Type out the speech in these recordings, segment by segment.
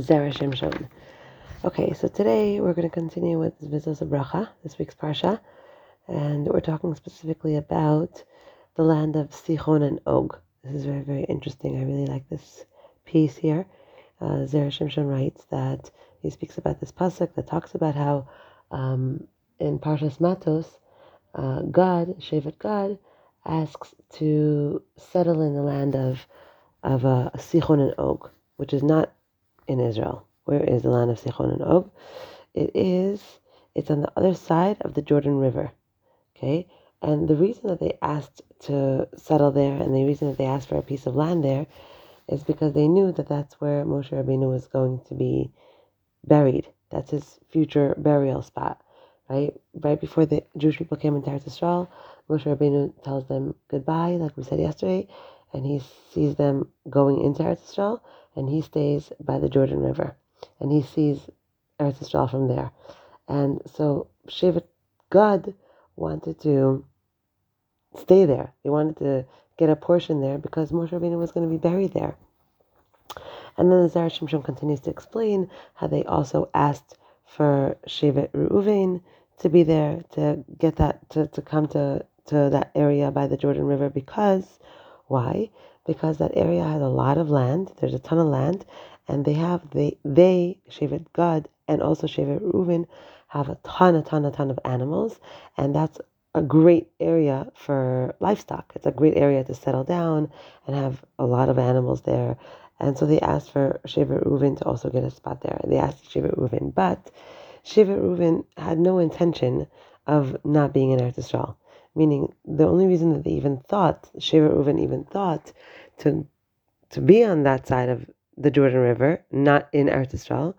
Zera Shimshon. Okay, so today we're going to continue with Vezos Bracha, this week's Parsha, and we're talking specifically about the land of Sichon and Og. This is very, very interesting. I really like this piece here. Uh, Zera Shimshon writes that he speaks about this pasuk that talks about how um, in Parshas Matos, uh, Gad, Shevet Gad, asks to settle in the land of of uh, Sichon and Og, which is not in Israel. Where is the land of Sichon and Og? It is. It's on the other side of the Jordan River. Okay, and the reason that they asked to settle there, and the reason that they asked for a piece of land there, is because they knew that that's where Moshe Rabbeinu was going to be buried. That's his future burial spot, right? Right before the Jewish people came into Eretz Yisrael, Moshe Rabbeinu tells them goodbye, like we said yesterday, and he sees them going into Eretz Yisrael, and he stays by the Jordan River, and he sees Eretz Yisrael from there. And so Shevet Gad wanted to stay there. They wanted to get a portion there because Moshe Rabbeinu was going to be buried there. And then the Zera Shimshon continues to explain how they also asked for Shevet Reuven to be there to get that to, to come to, to that area by the Jordan River because why? Because that area has a lot of land. There's a ton of land, and they have they they Shevet Gad and also Shevet Reuven have a ton, a ton, a ton of animals, and that's a great area for livestock. It's a great area to settle down and have a lot of animals there. And so they asked for Shevet Reuven to also get a spot there. They asked Shevet Reuven, but Shevet Reuven had no intention of not being in Eretz Yisrael. Meaning, the only reason that they even thought, Shevet Reuven even thought, to to be on that side of the Jordan River, not in Eretz Yisrael,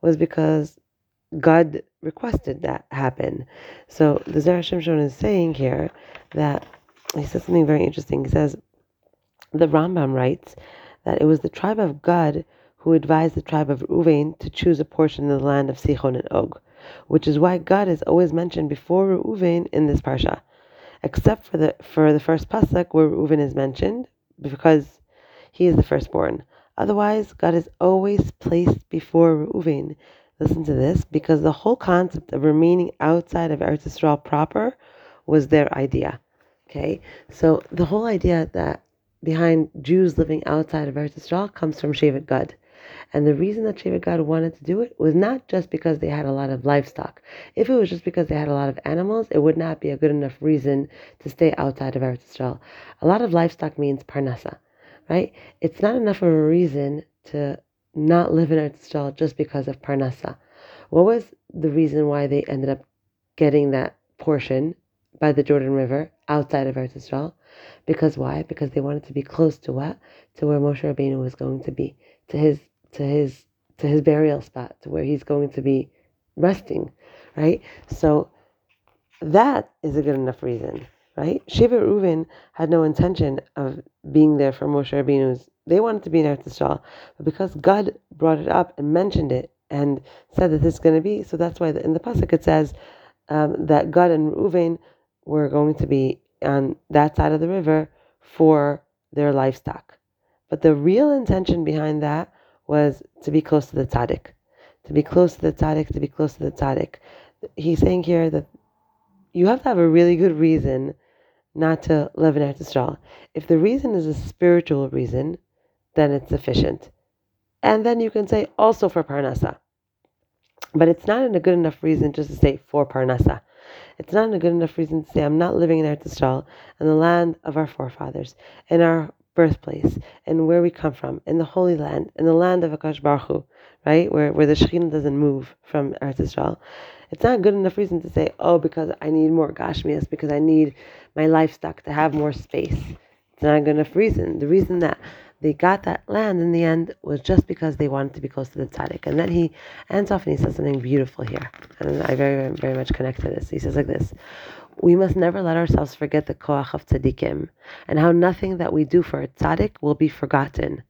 was because Gad requested that happen. So the Zera Shimshon is saying here that he says something very interesting. He says the Rambam writes that it was the tribe of Gad who advised the tribe of Reuven to choose a portion of the land of Sichon and Og, which is why Gad is always mentioned before Reuven in this parsha, except for the for the first pasuk where Reuven is mentioned because he is the firstborn. Otherwise, Gad is always placed before Reuven Listen to this, because the whole concept of remaining outside of Eretz Yisrael proper was their idea. Okay, so the whole idea that behind Jews living outside of Eretz Yisrael comes from Shevet Gad. And the reason that Shevet Gad wanted to do it was not just because they had a lot of livestock. If it was just because they had a lot of animals, it would not be a good enough reason to stay outside of Eretz Yisrael. A lot of livestock means parnasa, right? It's not enough of a reason to not live in Eretz Yisrael just because of Parnasa. What was the reason why they ended up getting that portion by the Jordan River outside of Eretz Yisrael? Because why? Because they wanted to be close to what? To where Moshe Rabbeinu was going to be, to his to his to his burial spot, to where he's going to be resting, right? So that is a good enough reason, right? Shevet Reuven had no intention of being there for Moshe Rabbeinu's they wanted to be in Eretz Yisrael, but because Gad brought it up and mentioned it and said that this is going to be, so that's why in the pasuk it says um, that Gad and Reuven were going to be on that side of the river for their livestock. But the real intention behind that was to be close to the tzaddik, to be close to the tzaddik, to be close to the tzaddik. He's saying here that you have to have a really good reason not to live in Eretz Yisrael. If the reason is a spiritual reason, then it's sufficient. And then you can say also for Parnasa. But it's not a good enough reason just to say for Parnasa. It's not a good enough reason to say I'm not living in Eretz Yisrael, in the land of our forefathers, in our birthplace, and where we come from, in the Holy Land, in the land of Akash Baruch Hu, right, where, where the Shekhinah doesn't move from Eretz Yisrael. It's not good enough reason to say, oh, because I need more Gashmias, because I need my livestock to have more space. It's not good enough reason. The reason that they got that land in the end was just because they wanted to be close to the tzaddik. And then he ends off and he says something beautiful here. And I very, very much connect to this. He says like this We must never let ourselves forget the koach of tzaddikim and how nothing that we do for a tzaddik will be forgotten.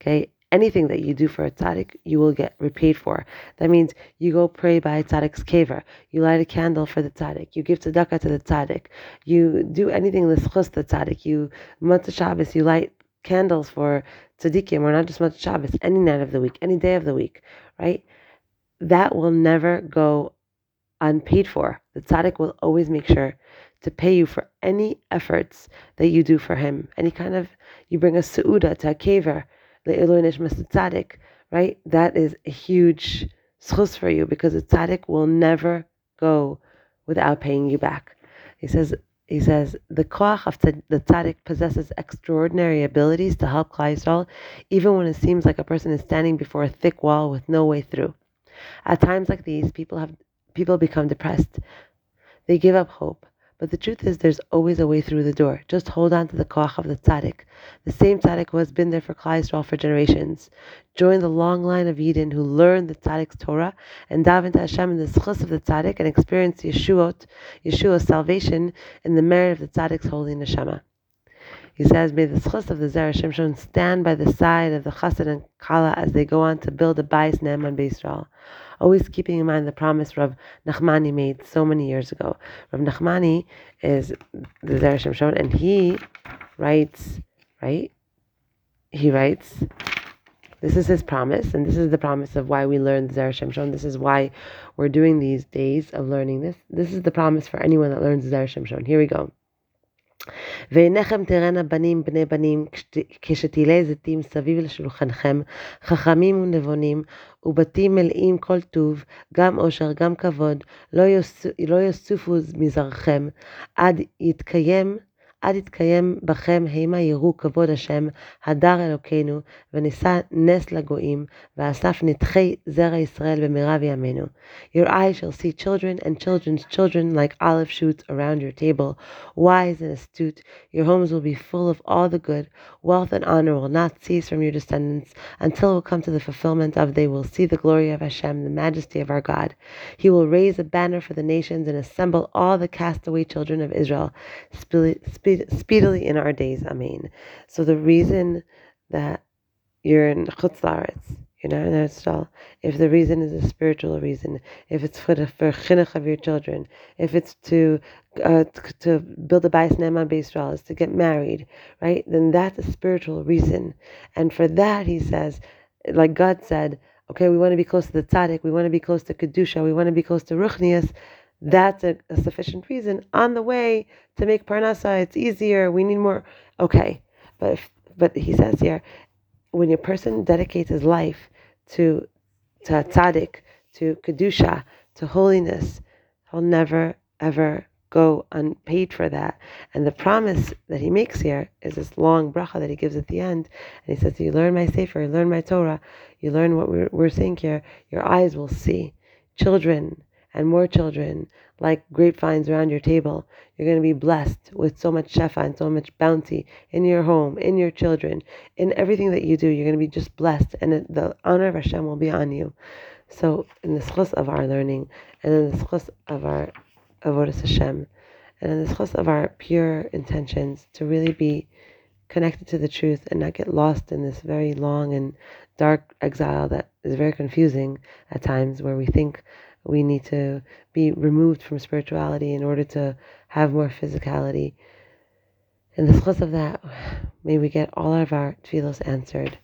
Okay? Anything that you do for a tzaddik, you will get repaid for. That means you go pray by a tzaddik's kever, you light a candle for the tzaddik, you give tzedakah to the tzaddik, you do anything l'schus the tzaddik, you Motzei Shabbos, you light candles for tzaddikim, or not just Motzei Shabbos, any night of the week, any day of the week, right? That will never go unpaid for. The tzaddik will always make sure to pay you for any efforts that you do for him. Any kind of, you bring a su'uda to a kever, le'iloi tzaddik, right? That is a huge schus for you because the tzaddik will never go without paying you back. He says, he says the koach of the tzaddik possesses extraordinary abilities to help Yisrael, even when it seems like a person is standing before a thick wall with no way through. At times like these, people have people become depressed. They give up hope. But the truth is, there's always a way through the door. Just hold on to the koach of the tzaddik, the same tzaddik who has been there for Klal Yisrael for generations. Join the long line of Eden who learned the tzaddik's Torah and dive into Hashem in the schus of the tzaddik and experience Yeshuot, Yeshua's salvation in the merit of the tzaddik's holy neshama. He says, May the schus of the Zera Shimshon stand by the side of the chassan and kala as they go on to build a bais ne'eman Israel always keeping in mind the promise Rav Nachmani made so many years ago. Rav Nachmani is the Zera Shimshon, and he writes, right? He writes, this is his promise, and this is the promise of why we learn the Zera Shimshon. This is why we're doing these days of learning this. This is the promise for anyone that learns the Zera Shimshon. Here we go. ועיניכם תראנה בנים בני בנים כשתילי זיתים סביב לשולחנכם, חכמים ונבונים, ובתים מלאים כל טוב, גם עושר, גם כבוד, לא, יוס, לא יוספו מזרחם, עד יתקיים עד יתקיים בכם המה יראו כבוד השם, הדר אלוקינו, ונישא נס לגויים, ואסף נדחי זרע ישראל במרב ימינו. Your eyes shall see children and children's children like olive shoots around your table. Wise and astute, your homes will be full of all the good. Wealth and honor will not cease from your descendants until it will come to the fulfillment of they will see the glory of Hashem, the majesty of our God. He will raise a banner for the nations and assemble all the castaway children of Israel. Sp- speedily in our days. Amen. So the reason that you're in Chutz La'aretz, you're not in Israel, if the reason is a spiritual reason, if it's for the for chinuch of your children, if it's to uh, to build a bais ne'eman Israel, is to get married, right? Then that's a spiritual reason, and for that he says, like Gad said, okay, we want to be close to the tzaddik, we want to be close to kedusha, we want to be close to ruchnias that's a, a, sufficient reason on the way to make parnasa. It's easier. We need more. Okay, but if, but he says here, when a person dedicates his life to to tzaddik, to kedusha, to holiness, he'll never ever go unpaid for that. And the promise that he makes here is this long bracha that he gives at the end. And he says, You learn my Sefer, you learn my Torah, you learn what we're, we're saying here, your eyes will see. Children, and more children like grapevines around your table. You're going to be blessed with so much shefa and so much bounty in your home, in your children, in everything that you do. You're going to be just blessed, and the honor of Hashem will be on you. So, in the schus of our learning, and in the schus of our avodas Hashem, and in the schus of our pure intentions to really be connected to the truth and not get lost in this very long and dark exile that is very confusing at times, where we think we need to be removed from spirituality in order to have more physicality. In the schus of that, may we get all of our tefillos answered,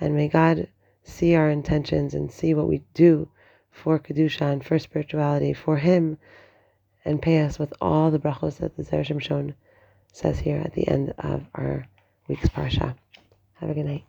and may God see our intentions and see what we do for kedusha and for spirituality for Him, and pay us with all the brachos that the Zera Shon says here at the end of our week's parsha. Have a good night.